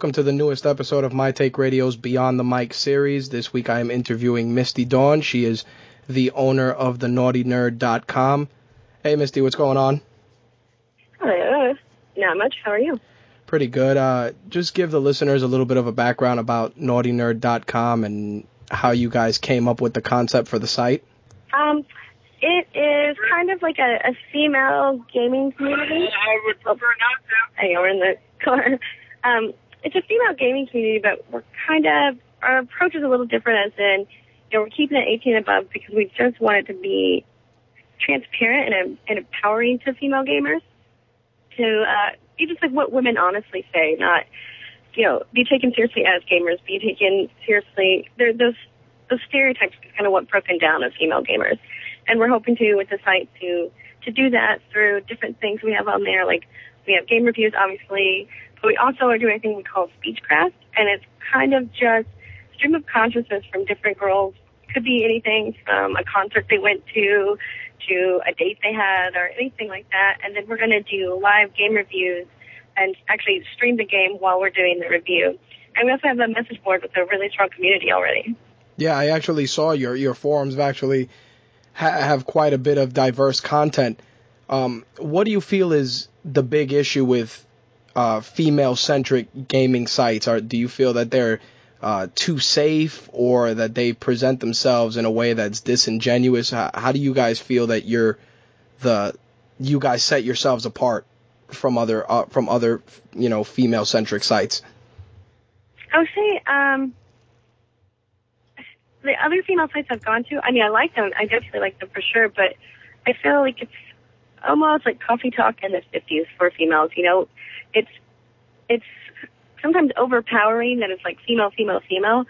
Welcome to the newest episode of My Take Radio's Beyond the Mic series. This week I am interviewing Misti Dawn. She is the owner of the naughtynerd.com. Hey Misti, what's going on? Hello. Not much. How are you? Pretty good. Uh, just give the listeners a little bit of a background about naughtynerd.com and how you guys came up with the concept for the site. Um, it is kind of like a, a female gaming community. I would prefer not to. Hang on, we're in the car. Um, it's a female gaming community, but we're kind of our approach is a little different. As in, you know, we're keeping it 18 above because we just want it to be transparent and, and empowering to female gamers. To uh, be just like what women honestly say, not you know, be taken seriously as gamers, be taken seriously. There, those those stereotypes is kind of what broken down of female gamers, and we're hoping to with the site to to do that through different things we have on there. Like we have game reviews, obviously. But we also are doing a thing we call Speechcraft, and it's kind of just stream of consciousness from different girls. Could be anything from a concert they went to, to a date they had, or anything like that. And then we're going to do live game reviews and actually stream the game while we're doing the review. And we also have a message board with a really strong community already. Yeah, I actually saw your your forums actually ha- have quite a bit of diverse content. Um, what do you feel is the big issue with uh, female centric gaming sites? Are do you feel that they're uh, too safe or that they present themselves in a way that's disingenuous? How, how do you guys feel that you're the you guys set yourselves apart from other uh, from other you know female centric sites? I would say um, the other female sites I've gone to. I mean, I like them. I definitely like them for sure, but I feel like it's almost like coffee talk in the 50s for females. You know, it's it's sometimes overpowering that it's like female, female, female.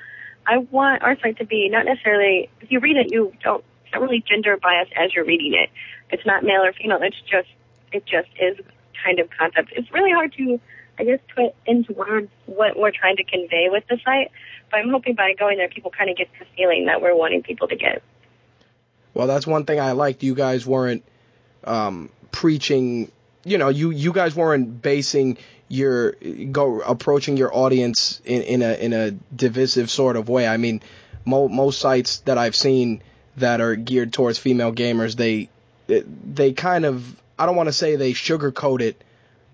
I want our site to be not necessarily if you read it, you don't it's not really gender biased as you're reading it. It's not male or female. It's just it just is kind of concept. It's really hard to I guess put into words what we're trying to convey with the site. But I'm hoping by going there, people kind of get the feeling that we're wanting people to get. Well, that's one thing I liked. You guys weren't um, preaching. You know, you you guys weren't basing your go approaching your audience in, in a in a divisive sort of way. I mean, mo- most sites that I've seen that are geared towards female gamers, they they kind of I don't want to say they sugarcoat it,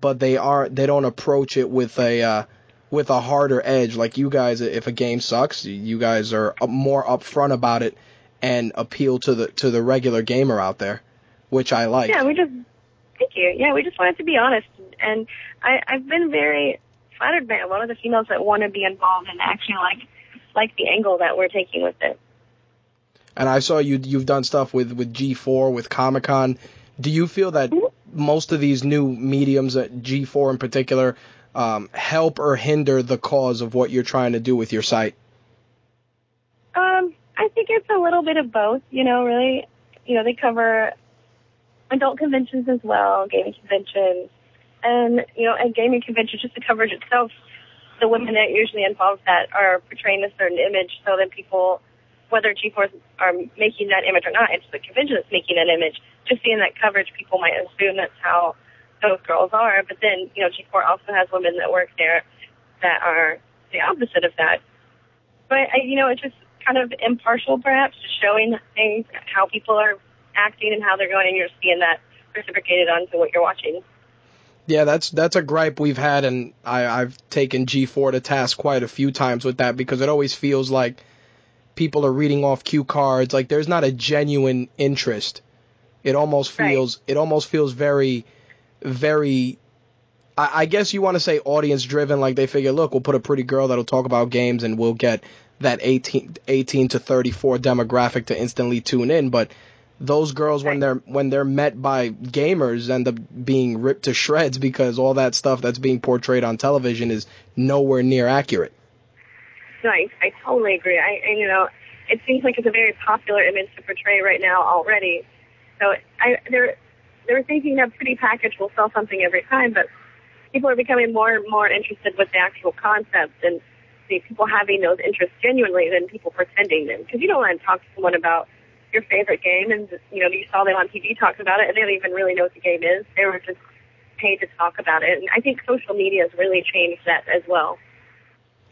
but they are they don't approach it with a uh, with a harder edge. Like you guys, if a game sucks, you guys are more upfront about it and appeal to the to the regular gamer out there, which I like. Yeah, we just thank you. Yeah, we just wanted to be honest, and I, I've been very flattered by a lot of the females that want to be involved and actually like like the angle that we're taking with it. And I saw you you've done stuff with with G4 with Comic Con. Do you feel that mm-hmm. most of these new mediums, uh, G4 in particular, um, help or hinder the cause of what you're trying to do with your site? Um, I think it's a little bit of both. You know, really, you know, they cover adult conventions as well, gaming conventions, and you know, at gaming conventions, just the coverage itself, the women that usually involved that are portraying a certain image, so that people, whether G4s are making that image or not, it's the convention that's making that image. Just seeing that coverage, people might assume that's how those girls are. But then, you know, G4 also has women that work there that are the opposite of that. But you know, it's just kind of impartial, perhaps, just showing things, how people are acting and how they're going, and you're seeing that reciprocated onto what you're watching. Yeah, that's that's a gripe we've had, and I, I've taken G4 to task quite a few times with that because it always feels like people are reading off cue cards. Like there's not a genuine interest. It almost feels right. it almost feels very, very. I, I guess you want to say audience driven. Like they figure, look, we'll put a pretty girl that'll talk about games, and we'll get that 18 18 to 34 demographic to instantly tune in, but those girls when they're when they're met by gamers end up being ripped to shreds because all that stuff that's being portrayed on television is nowhere near accurate. No, I, I totally agree. I, and, you know, it seems like it's a very popular image to portray right now already. So I, they're they're thinking that pretty package will sell something every time, but people are becoming more and more interested with the actual concept and the people having those interests genuinely than people pretending them. Because you don't want to talk to someone about your favorite game and you know you saw them on TV talking about it and they don't even really know what the game is. They were just paid to talk about it, and I think social media has really changed that as well.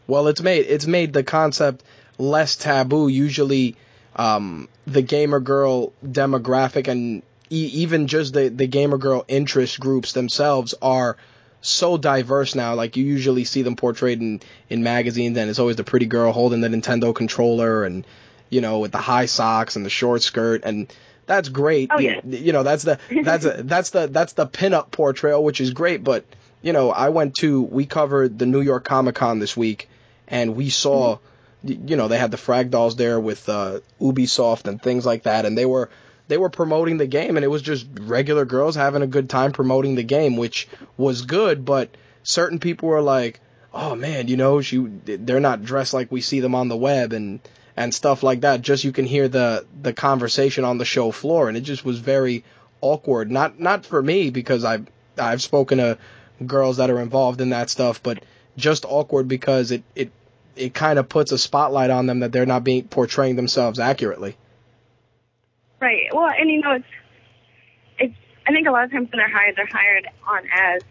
Well, it's made it's made the concept less taboo. Usually, um, the gamer girl demographic and e- even just the the gamer girl interest groups themselves are so diverse now. Like you usually see them portrayed in in magazines, and it's always the pretty girl holding the Nintendo controller, and you know with the high socks and the short skirt, and that's great. Oh, yeah. you, you know that's the that's a, that's the that's the pinup portrayal, which is great. But you know, I went to we covered the New York Comic Con this week, and we saw. You know they had the frag dolls there with uh, Ubisoft and things like that, and they were they were promoting the game and it was just regular girls having a good time promoting the game, which was good, but certain people were like, "Oh man, you know, she they're not dressed like we see them on the web and and stuff like that." Just you can hear the the conversation on the show floor and it just was very awkward. Not not for me because I've I've spoken to girls that are involved in that stuff, but just awkward because it it it kind of puts a spotlight on them that they're not being portraying themselves accurately. Right. Well, and you know, it's it's. I think a lot of times when they're hired, they're hired on as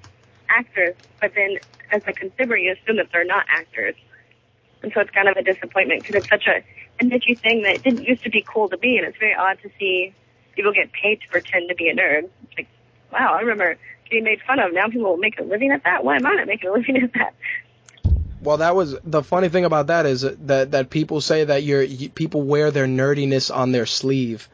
actors, but then as a consumer, you assume that they're not actors, and so it's kind of a disappointment because it's such a a niche thing that didn't used to be cool to be, and it's very odd to see people get paid to pretend to be a nerd. It's like, wow, I remember getting made fun of. Now people will make a living at that. Why am I not making a living at that? Well, that was the funny thing about that is that that people say that you're you, people wear their nerdiness on their sleeve,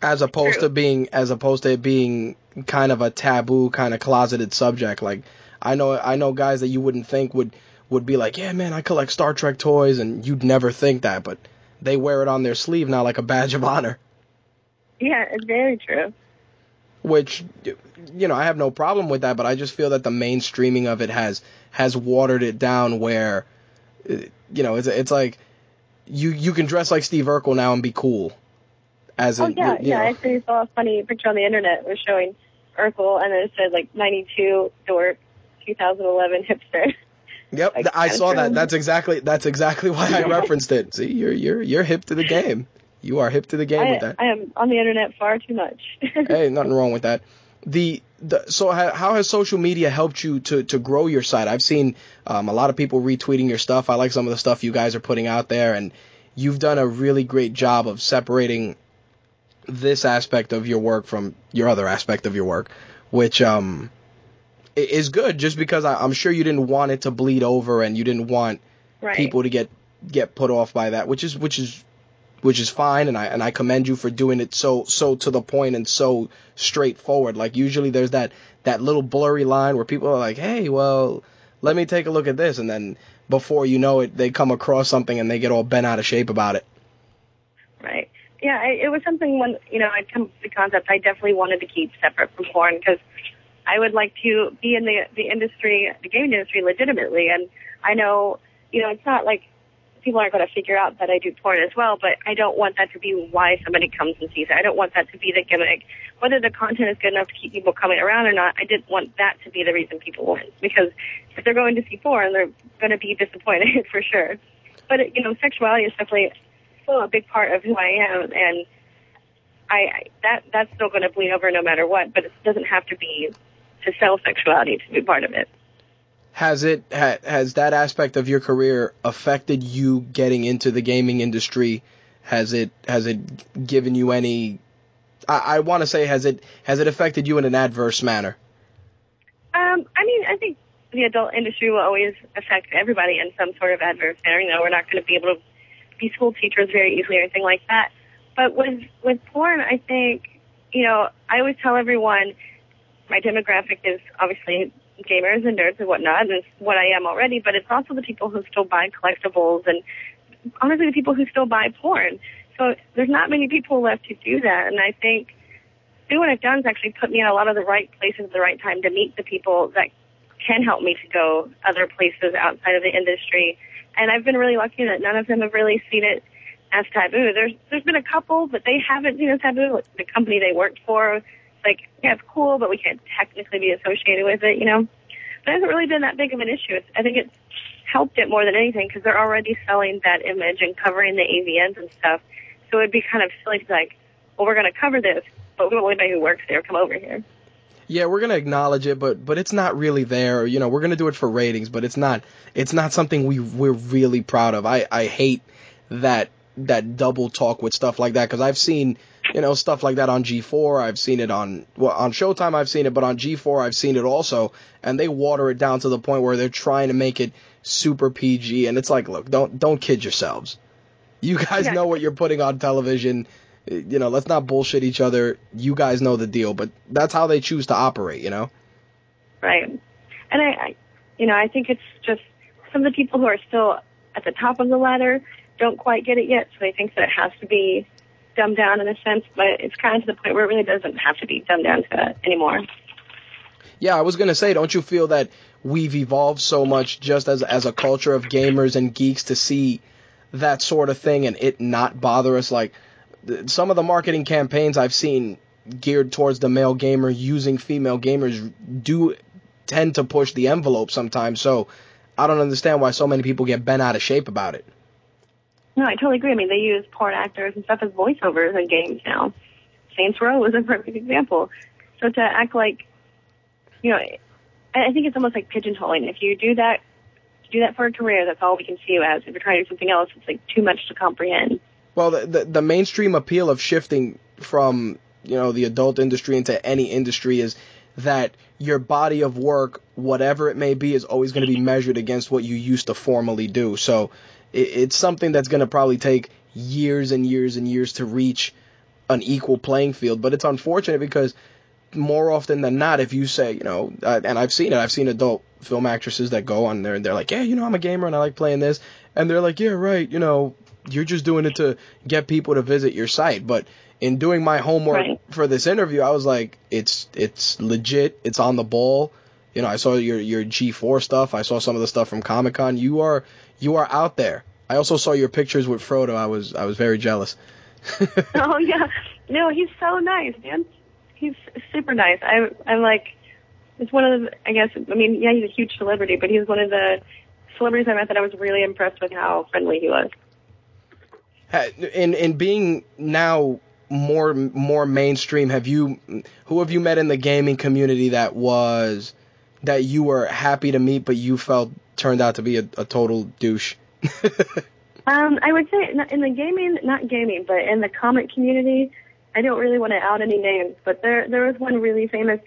as opposed True. to being as opposed to it being kind of a taboo, kind of closeted subject. Like I know I know guys that you wouldn't think would would be like, yeah, man, I collect Star Trek toys, and you'd never think that, but they wear it on their sleeve now like a badge of honor. Yeah, it's very true. which you know I have no problem with that, but I just feel that the mainstreaming of it has has watered it down where uh, you know it's it's like you you can dress like Steve Urkel now and be cool. As Oh in, yeah, you, you yeah. know, I actually saw a funny picture on the internet. It was showing Urkel, and it said like '92 dork, 2011 hipster. Yep, like, I saw that. That's exactly that's exactly why I referenced it. See, you're you're you're hip to the game. You are hip to the game I, with that. I am on the internet far too much. hey, nothing wrong with that. The, the so ha, how has social media helped you to to grow your site? I've seen um, a lot of people retweeting your stuff. I like some of the stuff you guys are putting out there, and you've done a really great job of separating this aspect of your work from your other aspect of your work, which um i- is good. Just because I, I'm sure you didn't want it to bleed over, and you didn't want right. people to get get put off by that, which is which is which is fine, and I and I commend you for doing it so so to the point and so straightforward. Like usually there's that that little blurry line where people are like, hey, well, let me take a look at this, and then before you know it, they come across something and they get all bent out of shape about it. Right. Yeah, I, it was something when you know I'd come to the concept. I definitely wanted to keep separate from porn because I would like to be in the the industry, the gaming industry, legitimately. And I know, you know, it's not like people aren't going to figure out that I do porn as well. But I don't want that to be why somebody comes and sees it. I don't want that to be the gimmick. Whether the content is good enough to keep people coming around or not, I didn't want that to be the reason people went. Because if they're going to see porn, they're going to be disappointed for sure. But you know, sexuality is definitely still a big part of who I am, and I, I that that's still going to bleed over no matter what. But it doesn't have to be to sell sexuality to be part of it. Has it ha, has that aspect of your career affected you getting into the gaming industry? Has it has it given you any? I, I want to say has it has it affected you in an adverse manner? Um, I mean, I think the adult industry will always affect everybody in some sort of adverse manner. You know, we're not going to be able to be school teachers very easily or anything like that. But with with porn, I think you know I always tell everyone my demographic is obviously gamers and nerds and whatnot, and it's what I am already, but it's also the people who still buy collectibles and honestly the people who still buy porn. So there's not many people left to do that, and I think doing what I've done has actually put me in a lot of the right places at the right time to meet the people that can help me to go other places outside of the industry. And I've been really lucky that none of them have really seen it as taboo. There's there's been a couple, but they haven't seen it as taboo. The company they worked for, like, yeah, it's cool, but we can't technically be associated with it, you know. But it hasn't really been that big of an issue. It's, I think it's helped it more than anything because they're already selling that image and covering the AVNs and stuff. So it'd be kind of silly to like, well, we're going to cover this, but we don't want anybody who works there come over here. Yeah, we're gonna acknowledge it, but but it's not really there. You know, we're gonna do it for ratings, but it's not it's not something we we're really proud of. I I hate that that double talk with stuff like that because I've seen you know stuff like that on G4. I've seen it on well on Showtime. I've seen it, but on G4 I've seen it also, and they water it down to the point where they're trying to make it super PG, and it's like, look, don't don't kid yourselves. You guys Yeah. know what you're putting on television. You know, let's not bullshit each other. You guys know the deal, but that's how they choose to operate. You know. Right. And I, I, you know, I think it's just some of the people who are still at the top of the ladder don't quite get it yet, so they think that it has to be dumbed down in a sense, but it's kind of to the point where it really doesn't have to be dumbed down to that anymore. Yeah, I was gonna say, don't you feel that we've evolved so much just as as a culture of gamers and geeks to see that sort of thing and it not bother us? Like th- some of the marketing campaigns I've seen geared towards the male gamer using female gamers do tend to push the envelope sometimes. So I don't understand why so many people get bent out of shape about it. No, I totally agree. I mean, they use porn actors and stuff as voiceovers in games now. Saints Row is a perfect example. So to act like, you know, I think it's almost like pigeonholing. If you do that, do that for a career, that's all we can see you as. If you're trying to do something else, it's like too much to comprehend. Well, the, the the mainstream appeal of shifting from you know the adult industry into any industry is that your body of work, whatever it may be, is always going to be measured against what you used to formally do. So it's something that's going to probably take years and years and years to reach an equal playing field. But it's unfortunate because more often than not, if you say, you know, uh, and I've seen it, I've seen adult film actresses that go on there and they're like, yeah, you know, I'm a gamer and I like playing this, and they're like, yeah, right, you know, you're just doing it to get people to visit your site, but in doing my homework Right. for this interview, I was like, it's it's legit, it's on the ball. You know, I saw your your G4 stuff, I saw some of the stuff from Comic Con. You are you are out there. I also saw your pictures with Frodo. I was I was very jealous. oh yeah, no, he's so nice, man. He's super nice. I I'm like, it's one of the. I guess I mean, yeah, he's a huge celebrity, but he's one of the celebrities I met that I was really impressed with how friendly he was. In in being now more more mainstream have you who have you met in the gaming community that was that you were happy to meet but you felt turned out to be a, a total douche. Um, I would say in the gaming, not gaming, but in the comic community, I don't really want to out any names, but there there was one really famous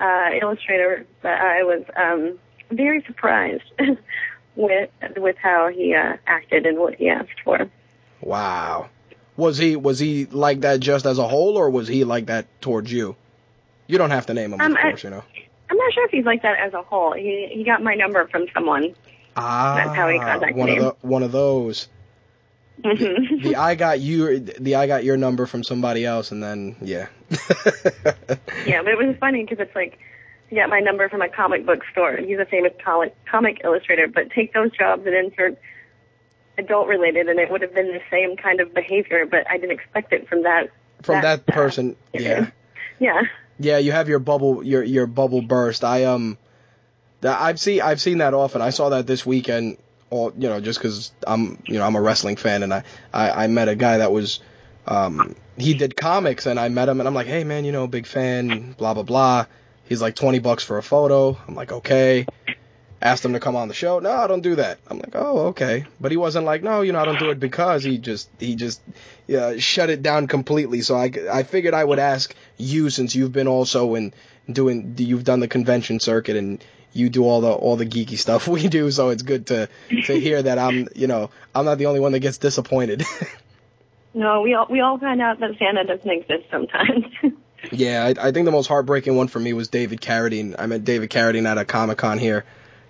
uh, illustrator that I was um, very surprised with with how he uh, acted and what he asked for. wow. Was he was he like that just as a whole or was he like that towards you? You don't have to name him Um, of I- course you know I'm not sure if he's like that as a whole. He he got my number from someone. ah That's how he contacted one me. of the one of those Mhm. the I got you the I got your number from somebody else and then yeah yeah, but it was funny because it's like he got my number from a comic book store. He's a famous comic comic illustrator, but take those jobs and insert adult related, and it would have been the same kind of behavior. But I didn't expect it from that. from that, uh, person yeah Yeah. Yeah, you have your bubble your your bubble burst. I um that I've seen I've seen that often. I saw that this weekend all you know just cuz I'm you know I'm a wrestling fan and I, I I met a guy that was um he did comics and I met him and I'm like, "Hey man, you know, big fan, blah blah blah." He's like 20 bucks for a photo. I'm like, "Okay." Asked him to come on the show. No, I don't do that. I'm like, "Oh, okay." But he wasn't like, "No, you know, I don't do it because." He just he just yeah, shut it down completely. So I, I figured I would ask you since you've been also in doing you've done the convention circuit and you do all the all the geeky stuff we do. So it's good to to hear that I'm you know I'm not the only one that gets disappointed. No, we all we all find out that Santa doesn't exist sometimes. Yeah, I, I think the most heartbreaking one for me was David Carradine. I met David Carradine at a Comic Con here,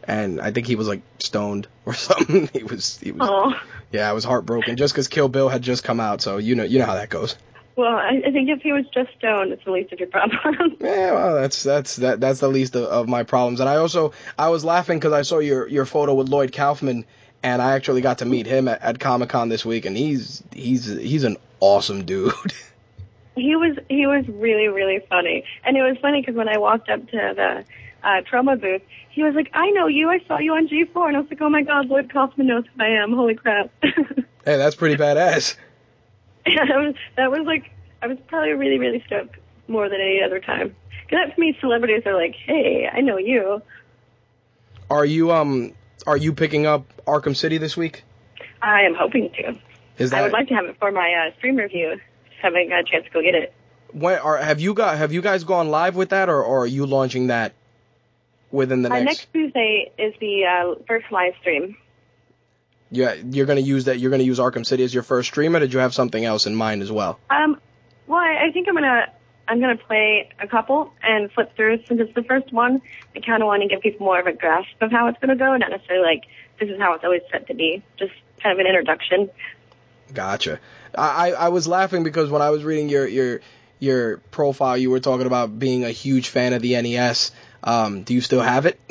and I think he was like stoned or something. he was, he was. Oh. Yeah, I was heartbroken just because Kill Bill had just come out, so you know, you know how that goes. Well, I, I think if he was just stoned, it's the least of your problems. Yeah, well, that's that's that that's the least of, of my problems. And I also I was laughing because I saw your your photo with Lloyd Kaufman, and I actually got to meet him at, at Comic Con this week, and he's he's he's an awesome dude. he was he was really really funny, and it was funny because when I walked up to the uh, Troma booth, he was like, "I know you. I saw you on G4," and I was like, "Oh my God, Lloyd Kaufman knows who I am. Holy crap!" hey, that's pretty badass. that was that was like I was probably really really stoked more than any other time. Because that to me, celebrities are like, "Hey, I know you." Are you um are you picking up Arkham City this week? I am hoping to. Is that I would like to have it for my uh, stream review. Just haven't got a chance to go get it. when are have you got have you guys gone live with that or, or are you launching that within the Uh, next? next Tuesday is the uh, first live stream. Yeah, you're gonna use that. You're gonna use Arkham City as your first stream, or did you have something else in mind as well? Um, well, I, I think I'm gonna I'm gonna play a couple and flip through since it's the first one. I kind of want to give people more of a grasp of how it's gonna go, not necessarily like this is how it's always set to be. Just kind of an introduction. Gotcha. I, I I was laughing because when I was reading your your your profile, you were talking about being a huge fan of the NES. Um, do you still have it?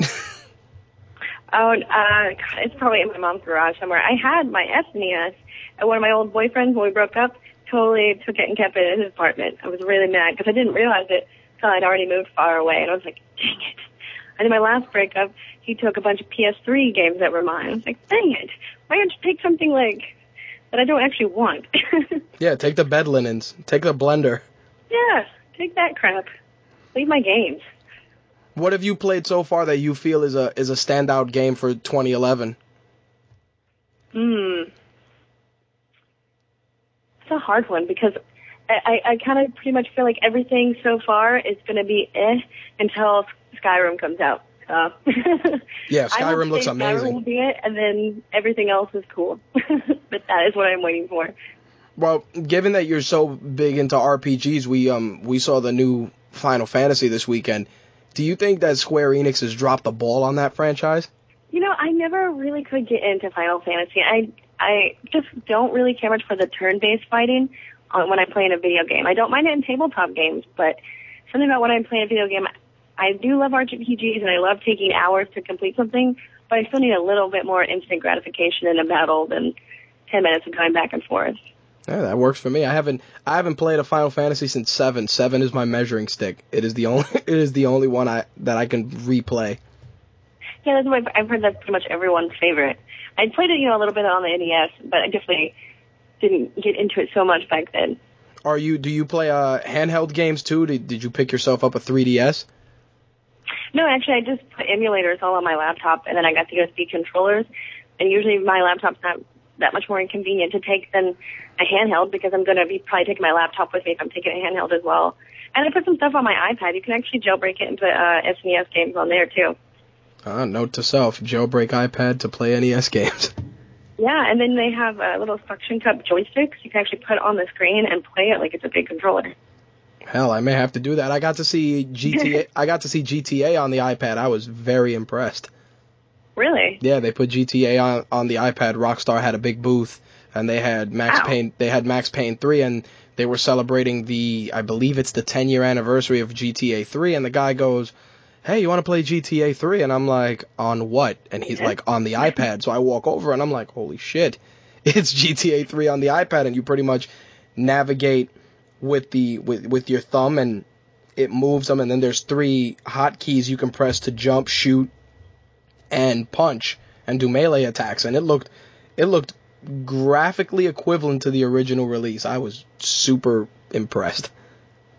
Oh, uh, it's probably in my mom's garage somewhere. I had my SNES, and one of my old boyfriends when we broke up totally took it and kept it in his apartment. I was really mad because I didn't realize it until I'd already moved far away, and I was like, dang it. And in my last breakup, he took a bunch of PS3 games that were mine. I was like, dang it. Why don't you take something like that I don't actually want? yeah, take the bed linens, take the blender. yeah, take that crap. Leave my games. What have you played so far that you feel is a is a standout game for 2011? Hmm. It's a hard one because I, I, I kind of pretty much feel like everything so far is going to be eh until Skyrim comes out. So. Yeah, Skyrim looks amazing. Skyrim will be it, and then everything else is cool. but that is what I'm waiting for. Well, given that you're so big into RPGs, we um we saw the new Final Fantasy this weekend. Do you think that Square Enix has dropped the ball on that franchise? You know, I never really could get into Final Fantasy. I I just don't really care much for the turn-based fighting when I play in a video game. I don't mind it in tabletop games, but something about when I'm playing a video game, I do love RPGs and I love taking hours to complete something, but I still need a little bit more instant gratification in a battle than 10 minutes of going back and forth. Yeah, that works for me. I haven't I haven't played a Final Fantasy since seven. Seven is my measuring stick. It is the only it is the only one I that I can replay. Yeah, that's what I've heard that's pretty much everyone's favorite. I played it, you know, a little bit on the NES, but I definitely didn't get into it so much back then. Are you do you play uh handheld games too? Did, did you pick yourself up a 3DS? No, actually, I just put emulators all on my laptop, and then I got the USB controllers. And usually, my laptop's not that much more inconvenient to take than a handheld because I'm going to be probably taking my laptop with me if I'm taking a handheld as well. And I put some stuff on my iPad. You can actually jailbreak it and put uh, SNES games on there too. Uh, note to self: jailbreak iPad to play NES games. Yeah, and then they have uh, little suction cup joysticks you can actually put on the screen and play it like it's a big controller. Hell, I may have to do that. I got to see GTA. I got to see GTA on the iPad. I was very impressed. Really? Yeah, they put GTA on on the iPad. Rockstar had a big booth, and they had Max Wow. Payne. They had Max Payne 3, and they were celebrating the. I believe it's the 10 year anniversary of GTA 3. And the guy goes, "Hey, you want to play GTA 3?" And I'm like, "On what?" And he's like, "On the iPad." So I walk over, and I'm like, "Holy shit, it's GTA 3 on the iPad!" And you pretty much navigate with the with with your thumb and it moves them and then there's three hotkeys you can press to jump, shoot, and punch and do melee attacks and it looked it looked graphically equivalent to the original release. I was super impressed.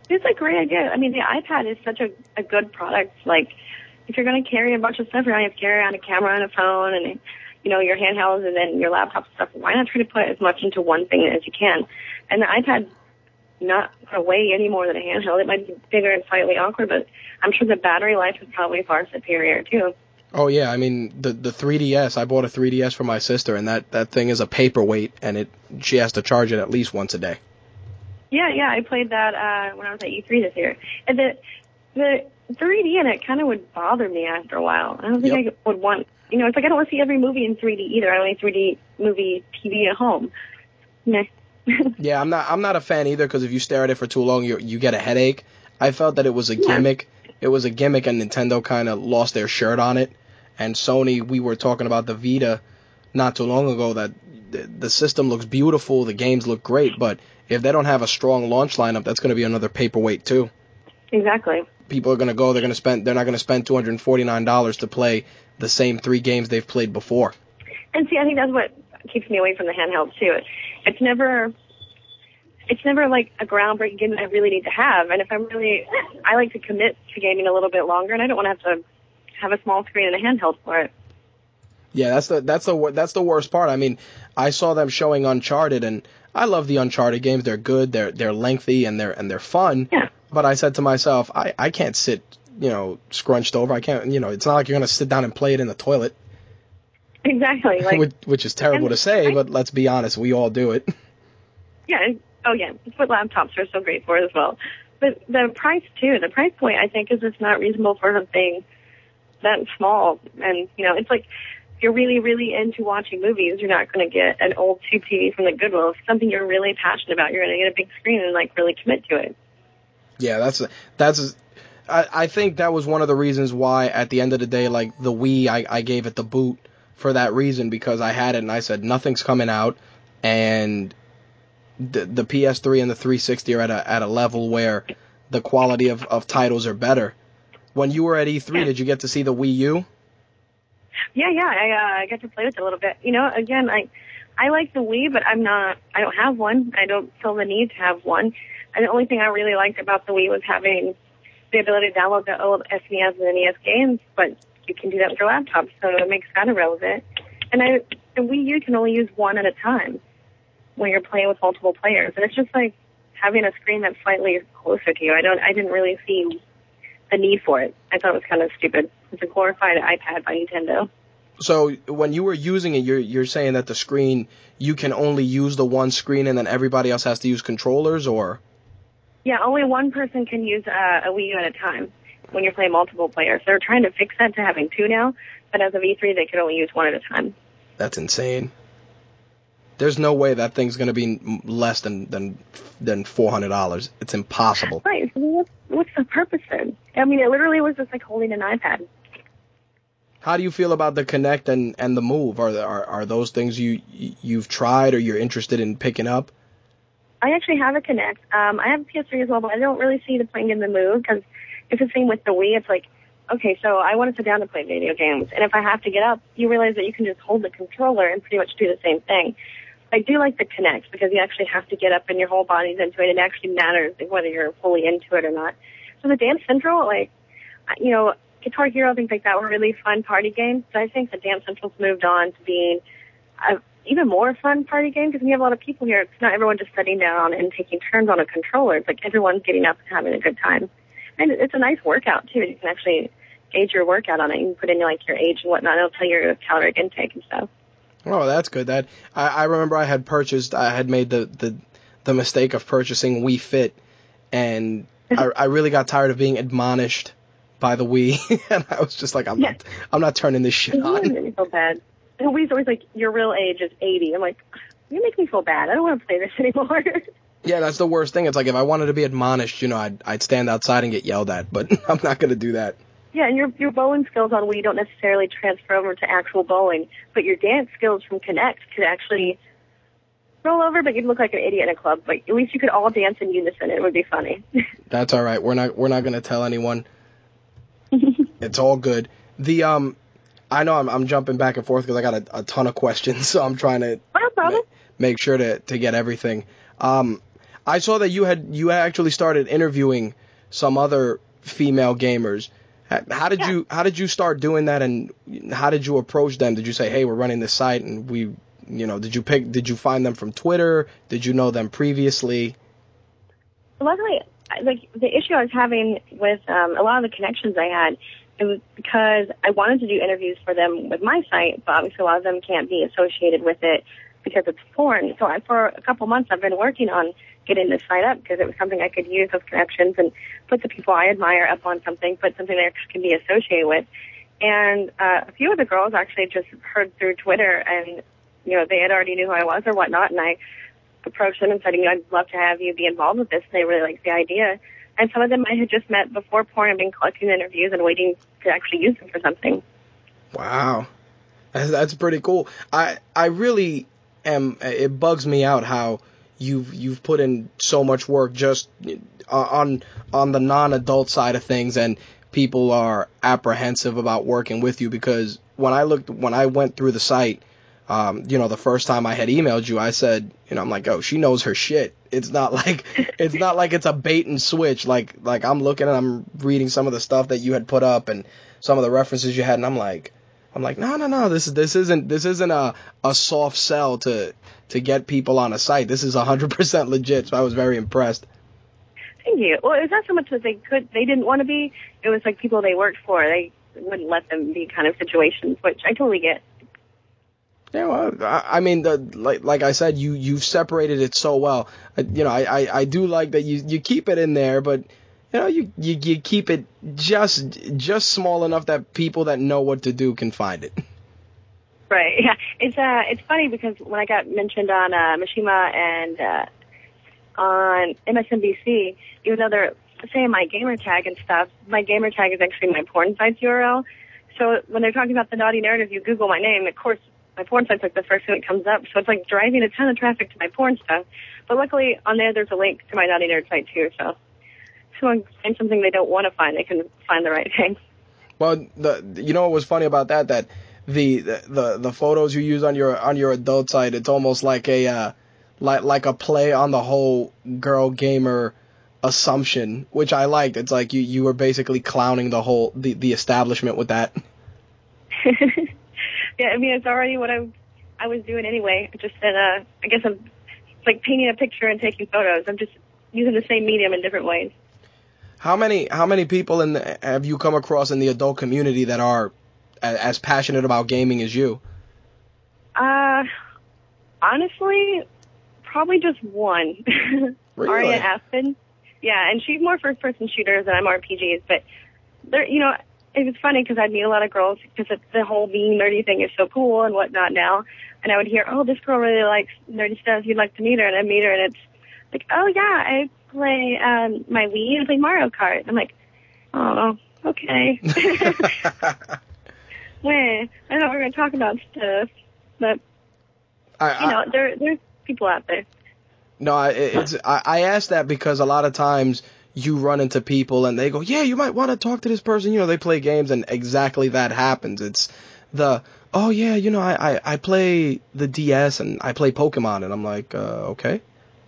It's a great idea. I mean, the iPad is such a, a good product. Like, if you're going to carry a bunch of stuff around, you have to carry around a camera and a phone and, you know, your handhelds and then your laptop stuff. Why not try to put as much into one thing as you can? And the iPad, not to weigh any more than a handheld. It might be bigger and slightly awkward, but I'm sure the battery life is probably far superior too. Oh yeah, I mean the the 3DS. I bought a 3DS for my sister, and that that thing is a paperweight, and it she has to charge it at least once a day. Yeah, yeah, I played that uh, when I was at E3 this year, and the the 3D in it kind of would bother me after a while. I don't think Yep. I would want, you know, it's like I don't want to see every movie in 3D either. I only 3D movie TV at home. Yeah, I'm not I'm not a fan either because if you stare at it for too long, you you get a headache. I felt that it was a Yeah. gimmick. It was a gimmick, and Nintendo kind of lost their shirt on it. And Sony, we were talking about the Vita not too long ago that the, system looks beautiful, the games look great, but if they don't have a strong launch lineup, that's going to be another paperweight too. exactly. People are going to go, they're going to spend, they're not going to spend $249 to play the same three games they've played before. And see, I think that's what keeps me away from the handheld too. It, it's never, it's never like a groundbreaking game that I really need to have. And if I'm really, I like to commit to gaming a little bit longer, and I don't want to have to have a small screen and a handheld for it. Yeah, that's the that's the that's the worst part. I mean, I saw them showing Uncharted, and I love the Uncharted games. They're good. They're they're lengthy and they're and they're fun. Yeah. But I said to myself, I I can't sit you know scrunched over. I can't you know it's not like you're gonna sit down and play it in the toilet, Exactly. Like, which, which is terrible to say, I- but let's be honest, we all do it. yeah. and- Oh yeah. That's what laptops are so great for as well. But the price too. The price point I think is just not reasonable for something that small. And you know, it's like if you're really, really into watching movies, you're not going to get an old tube TV from the Goodwill. If something you're really passionate about, you're going to get a big screen and like really commit to it. Yeah, that's that's. I, I think that was one of the reasons why at the end of the day, like the Wii, I, I gave it the boot for that reason because I had it and I said nothing's coming out, and the the PS3 and the 360 are at a at a level where the quality of, of titles are better. When you were at E3, Yeah. did you get to see the Wii U? Yeah, yeah, I uh, I got to play with it a little bit. You know, again, I I like the Wii, but I'm not. I don't have one. I don't feel the need to have one. And the only thing I really liked about the Wii was having the ability to download the old SNES and NES games, but you can do that with your laptop, so it makes that irrelevant. And I, the Wii U can only use one at a time when you're playing with multiple players, and it's just like having a screen that's slightly closer to you. I don't. I didn't really see the need for it. I thought it was kind of stupid. It's a glorified iPad by Nintendo. So when you were using it, you're you're saying that the screen you can only use the one screen and then everybody else has to use controllers, or Yeah, only one person can use uh, a Wii U at a time when you're playing multiple players. They're trying to fix that to having two now, but as of E3, they can only use one at a time. That's insane. There's no way that thing's gonna be less than than than four hundred dollars. It's impossible. Right. So what's, what's the purpose then? I mean, it literally was just like holding an iPad. How do you feel about the Kinect and and the Move? Are are are those things you you've tried or you're interested in picking up? I actually have a Kinect. Um, I have a PS3 as well, but I don't really see the point in the move because it's the same with the Wii. It's like, okay, so I want to sit down and play video games, and if I have to get up, you realize that you can just hold the controller and pretty much do the same thing. I do like the Kinect because you actually have to get up and your whole body's into it. It actually matters whether you're fully into it or not. So the Dance Central, like, you know, Guitar Hero, things like that were really fun party games. But I think the Dance Central's moved on to being a even more fun party game because you have a lot of people here, it's not everyone just sitting down and taking turns on a controller. It's like everyone's getting up and having a good time. And it's a nice workout too. You can actually gauge your workout on it. You can put in like your age and whatnot. It'll tell you your caloric intake and stuff. Oh, that's good. That I, I remember I had purchased. I had made the the the mistake of purchasing Wii Fit, and I, I really got tired of being admonished by the Wii, and I was just like, I'm not I'm not turning this shit It on. made me feel bad. And Wii's always like, your real age is 80. I'm like, you make me feel bad. I don't want to play this anymore. Yeah, that's the worst thing. It's like if I wanted to be admonished, you know, I'd I'd stand outside and get yelled at, but I'm not gonna do that. Yeah, and your your bowling skills on Wii don't necessarily transfer over to actual bowling, but your dance skills from Kinect could actually roll over, but you'd look like an idiot in a club. But at least you could all dance in unison. It would be funny. That's all right. We're not we're not gonna tell anyone. it's all good. The um, I know I'm I'm jumping back and forth because I got a, a ton of questions, so I'm trying to no problem. make sure to to get everything. Um, I saw that you had you actually started interviewing some other female gamers. How did Yeah. you how did you start doing that, and how did you approach them? Did you say, "Hey, we're running this site," and we, you know, did you pick? Did you find them from Twitter? Did you know them previously? luckily, like the issue I was having with um, a lot of the connections I had, it was because I wanted to do interviews for them with my site, but obviously a lot of them can't be associated with it because it's porn. So I, for a couple months, I've been working on getting this site up because it was something I could use those connections and put the people I admire up on something, put something that can be associated with. And uh, a few of the girls actually just heard through Twitter, and you know they had already knew who I was or whatnot, and I approached them and said, you know, I'd love to have you be involved with this. And they really liked the idea. And some of them I had just met before porn and been collecting interviews and waiting to actually use them for something. Wow. That's pretty cool. I I really am. It bugs me out how you've you've put in so much work just on on the non-adult side of things, and people are apprehensive about working with you because when I looked when I went through the site, um, you know, the first time I had emailed you, I said, you know, I'm like, oh, she knows her shit. It's not like it's not like it's a bait and switch. Like like I'm looking and I'm reading some of the stuff that you had put up and some of the references you had, and I'm like I'm like, no, no, no. This this isn't this isn't a a soft sell to to get people on a site. This is 100% legit. So I was very impressed. Thank you. Well, it's not so much that they could they didn't want to be. It was like people they worked for. They wouldn't let them be kind of situations, which I totally get. Yeah, well, I, I mean, the, like like I said, you you've separated it so well. Uh, you know, I, I I do like that you you keep it in there, but you know, you, you you keep it just just small enough that people that know what to do can find it. Right. Yeah. It's uh it's funny because when I got mentioned on uh Mishima and uh on MSNBC, even though they're saying my gamer tag and stuff, my gamer tag is actually my porn site's URL. So when they're talking about the naughty narrative, you Google my name, of course my porn site's like the first thing that comes up. So it's like driving a ton of traffic to my porn stuff. But luckily on there there's a link to my naughty nerd site too, so someone find something they don't want to find, they can find the right thing. Well, the you know what was funny about that that the the the photos you use on your on your adult site, it's almost like a uh, like like a play on the whole girl gamer assumption, which I liked. It's like you you were basically clowning the whole the the establishment with that. yeah, I mean it's already what I I was doing anyway. Just that uh, I guess I'm like painting a picture and taking photos. I'm just using the same medium in different ways. How many how many people in the, have you come across in the adult community that are as passionate about gaming as you? Uh, honestly, probably just one. really? Aria Aspen. Yeah, and she's more first person shooters and I'm RPGs, but there, you know, it was funny because I'd meet a lot of girls because the whole being nerdy thing is so cool and whatnot now. And I would hear, oh, this girl really likes nerdy stuff. You'd like to meet her, and I meet her, and it's like, oh yeah, I play um, my Wii and play Mario Kart. I'm like, oh, okay. Wait, I know we're going to talk about stuff, but I, you know, there there's people out there. No, I, it's I, I asked that because a lot of times you run into people and they go, yeah, you might want to talk to this person. You know, they play games and exactly that happens. It's the oh yeah, you know, I I, I play the DS and I play Pokemon and I'm like, uh, okay,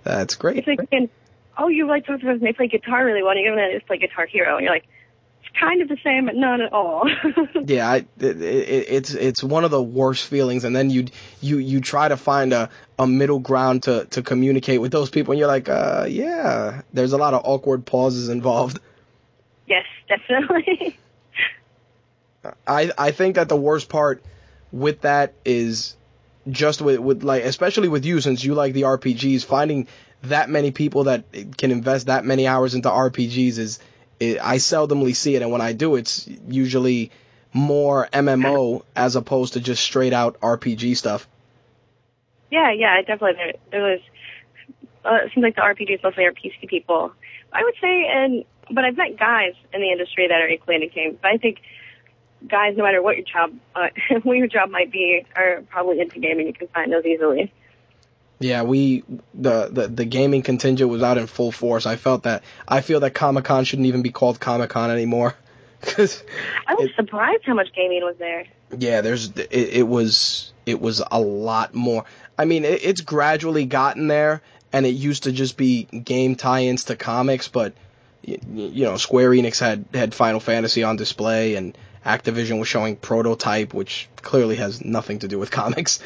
that's great. It's like, oh, you like talking about they play guitar really well, and you're going to just play Guitar Hero, and you're like, it's kind of the same, but not at all. yeah, I, it, it, it's it's one of the worst feelings, and then you you you try to find a a middle ground to to communicate with those people, and you're like, uh, yeah, there's a lot of awkward pauses involved. Yes, definitely. I I think that the worst part with that is just with with like especially with you since you like the RPGs finding that many people that can invest that many hours into RPGs is it, I seldomly see it, and when I do, it's usually more MMO as opposed to just straight out RPG stuff. Yeah, yeah, definitely. There, there was. Uh, it seems like the RPGs mostly are PC people. I would say, and but I've met guys in the industry that are equally into games. But I think guys, no matter what your job, uh, what your job might be, are probably into gaming. You can find those easily. Yeah, we the, the the gaming contingent was out in full force. I felt that I feel that Comic Con shouldn't even be called Comic Con anymore. Cause I was it, surprised how much gaming was there. Yeah, there's it, it was it was a lot more. I mean, it, it's gradually gotten there, and it used to just be game tie-ins to comics, but you, you know, Square Enix had had Final Fantasy on display, and Activision was showing Prototype, which clearly has nothing to do with comics,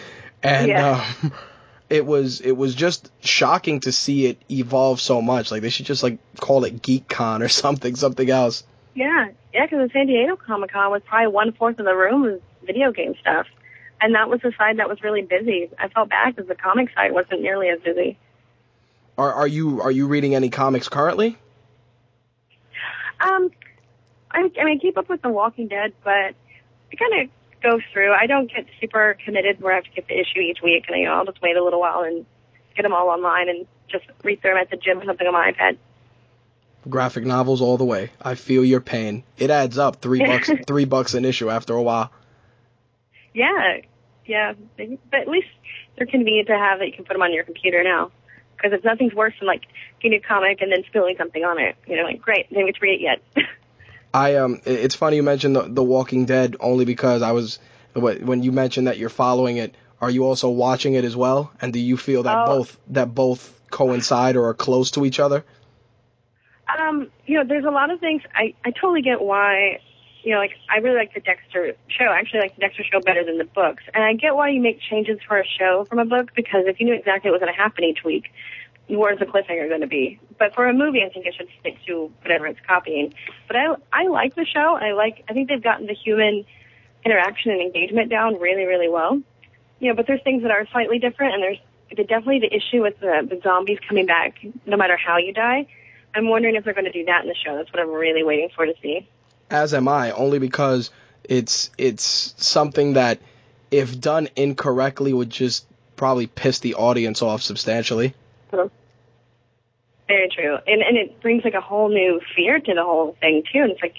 and. Yeah. Um, it was it was just shocking to see it evolve so much. Like they should just like call it GeekCon or something, something else. Yeah, yeah, because the San Diego Comic Con was probably one fourth of the room was video game stuff. and that was the side that was really busy. I felt bad because the comic side wasn't nearly as busy. Are are you are you reading any comics currently? Um, I, I mean, I keep up with The Walking Dead, but I kind of go through. I don't get super committed where I have to get the issue each week, and you know, I'll just wait a little while and get them all online and just read through them at the gym or something on my iPad. Graphic novels all the way. I feel your pain. It adds up. Three bucks three bucks an issue after a while. Yeah, yeah, but at least they're convenient to have that you can put them on your computer now. Because if nothing's worse than like getting a comic and then spilling something on it, you know, like great, didn't get to read it yet. I um, it's funny you mentioned the, the Walking Dead only because I was when you mentioned that you're following it. Are you also watching it as well? And do you feel that Oh. both that both coincide or are close to each other? Um, you know, there's a lot of things. I I totally get why. You know, like I really like the Dexter show. I actually like the Dexter show better than the books, and I get why you make changes for a show from a book because if you knew exactly what was going to happen each week, where's the cliffhanger going to be? But for a movie, I think it should stick to whatever it's copying. But I I like the show. I like. I think they've gotten the human interaction and engagement down really really well. You know, but there's things that are slightly different, and there's the, definitely the issue with the, the zombies coming back no matter how you die. I'm wondering if they're going to do that in the show. That's what I'm really waiting for to see. As am I, only because it's it's something that if done incorrectly would just probably piss the audience off substantially. Very true, and and it brings like a whole new fear to the whole thing too. And it's like,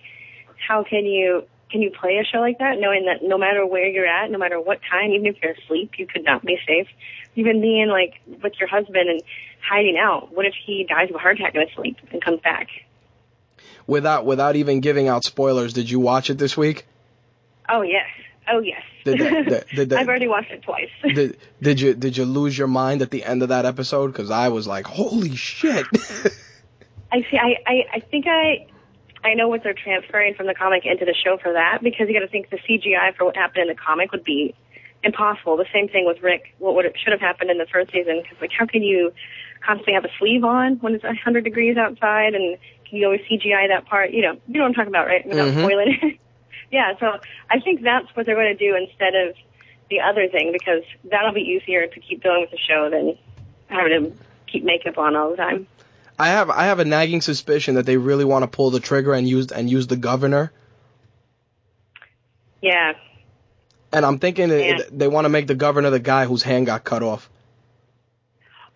how can you can you play a show like that knowing that no matter where you're at, no matter what time, even if you're asleep, you could not be safe. Even being like with your husband and hiding out. What if he dies of a heart attack in his sleep and comes back? Without without even giving out spoilers, did you watch it this week? Oh yes, oh yes. Did that- did- did that- I've already watched it twice. Did did you did you lose your mind at the end of that episode? Because I was like, holy shit. I see. I, I, I think I, I know what they're transferring from the comic into the show for that because you got to think the CGI for what happened in the comic would be impossible. The same thing with Rick. What would it should have happened in the first season? Because like, how can you constantly have a sleeve on when it's a 100 degrees outside, and can you always CGI that part? You know, you know what I'm talking about, right? Without Mhm. spoiling it. Yeah. So I think that's what they're going to do instead of the other thing because that'll be easier to keep going with the show than having to keep makeup on all the time. I have I have a nagging suspicion that they really want to pull the trigger and use and use the governor. Yeah. And I'm thinking that Yeah. they want to make the governor the guy whose hand got cut off.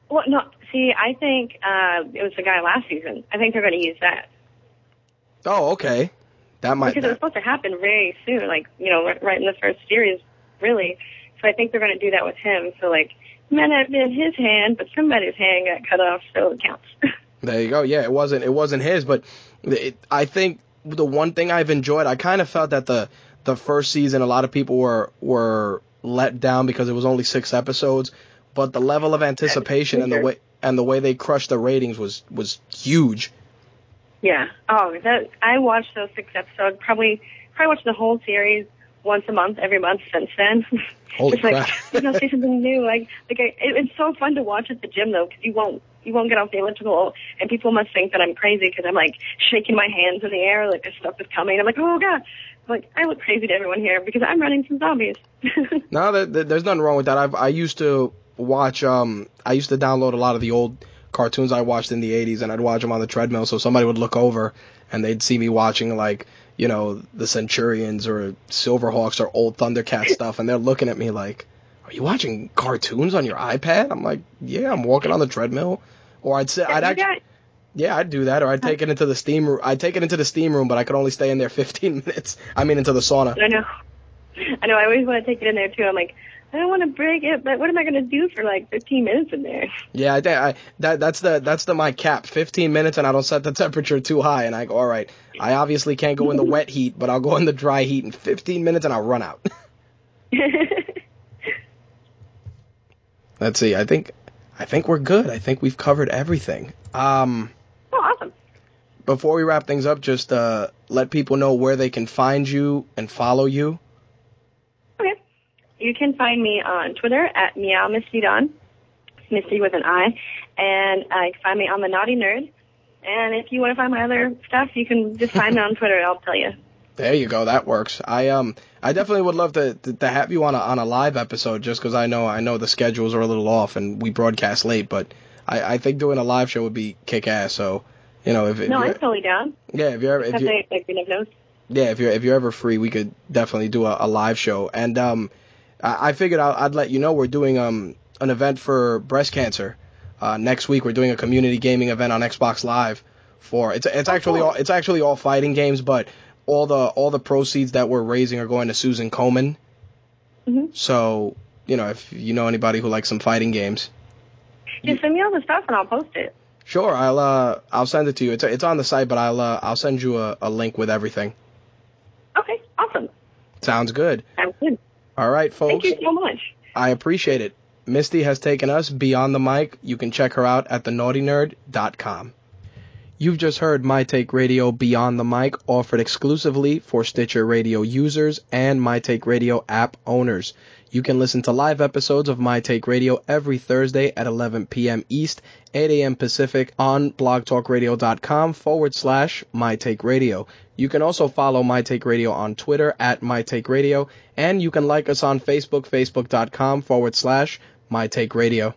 Well, no. See, I think uh, it was the guy last season. I think they're going to use that Oh, okay. That might. because it was supposed to happen very soon, like you know, right, right in the first series, really. So I think they're going to do that with him. So like, it might not have been his hand, but somebody's hand got cut off, so it counts. there you go. Yeah, it wasn't it wasn't his, but it, I think the one thing I've enjoyed, I kind of felt that the the first season, a lot of people were were let down because it was only six episodes, but the level of anticipation and the way and the way they crushed the ratings was was huge. Yeah. Oh, that I watched those six episodes. Probably, probably watched the whole series once a month, every month since then. Holy it's like crap. you know, see something new. Like, like I, it, it's so fun to watch at the gym though, because you won't, you won't get off the elliptical, and people must think that I'm crazy because I'm like shaking my hands in the air, like this stuff is coming. I'm like, oh god, like I look crazy to everyone here because I'm running from zombies. No, there- there's nothing wrong with that. I've I used to watch um I used to download a lot of the old cartoons I watched in the 80s and I'd watch them on the treadmill so somebody would look over and they'd see me watching like, you know, the Centurions or Silverhawks or old Thundercat stuff and they're looking at me like, "Are you watching cartoons on your iPad?" I'm like, "Yeah, I'm walking on the treadmill." Or I'd say I'd actually yeah, I'd do that or I'd take it into the steam room. I'd take it into the steam room, but I could only stay in there 15 minutes. I mean into the sauna. I know. I know. I always want to take it in there too. I'm like, I don't want to break it, but what am I going to do for like 15 minutes in there? Yeah, I think I that that's the that's the my cap. 15 minutes and I don't set the temperature too high and I go, "All right, I obviously can't go in the wet heat, but I'll go in the dry heat in 15 minutes and I'll run out." Let's see. I think I think we're good. I think we've covered everything. Um oh, awesome. before we wrap things up, just uh let people know where they can find you and follow you. You can find me on Twitter at Meow Misti Dawn, Misti with an I, and uh, you can find me on the Naughty Nerd. And if you want to find my other stuff, you can just find me on Twitter. I'll tell you. There you go. That works. I um I definitely would love to, to, to have you on a on a live episode just because I know I know the schedules are a little off and we broadcast late, but I, I think doing a live show would be kick ass. So you know if, if No, I'm totally down. yeah if you're ever if you like yeah if you're if you're ever free we could definitely do a, a live show and um I, I figured I'd, I'd let you know we're doing um an event for breast cancer uh, next week. We're doing a community gaming event on Xbox Live for it's it's actually all it's actually all fighting games, but all the all the proceeds that we're raising are going to Susan Komen. Mhm. So you know if you know anybody who likes some fighting games, Just send me all the stuff and I'll post it. sure I'll uh I'll send it to you. It's it's on the site, but I'll uh, I'll send you a, a link with everything. Okay, awesome. Sounds good. Sounds good. All right, folks. Thank you so much. I appreciate it. Misti has taken us beyond the mic. You can check her out at thenaughtynerd.com. You've just heard My Take Radio Beyond the Mic offered exclusively for Stitcher Radio users and My Take Radio app owners. You can listen to live episodes of My Take Radio every Thursday at 11 p.m. East, 8 a.m. Pacific on blogtalkradio.com forward slash My Take Radio. You can also follow My Take Radio on Twitter at My Take Radio, and you can like us on Facebook, facebook.com forward slash My Take Radio.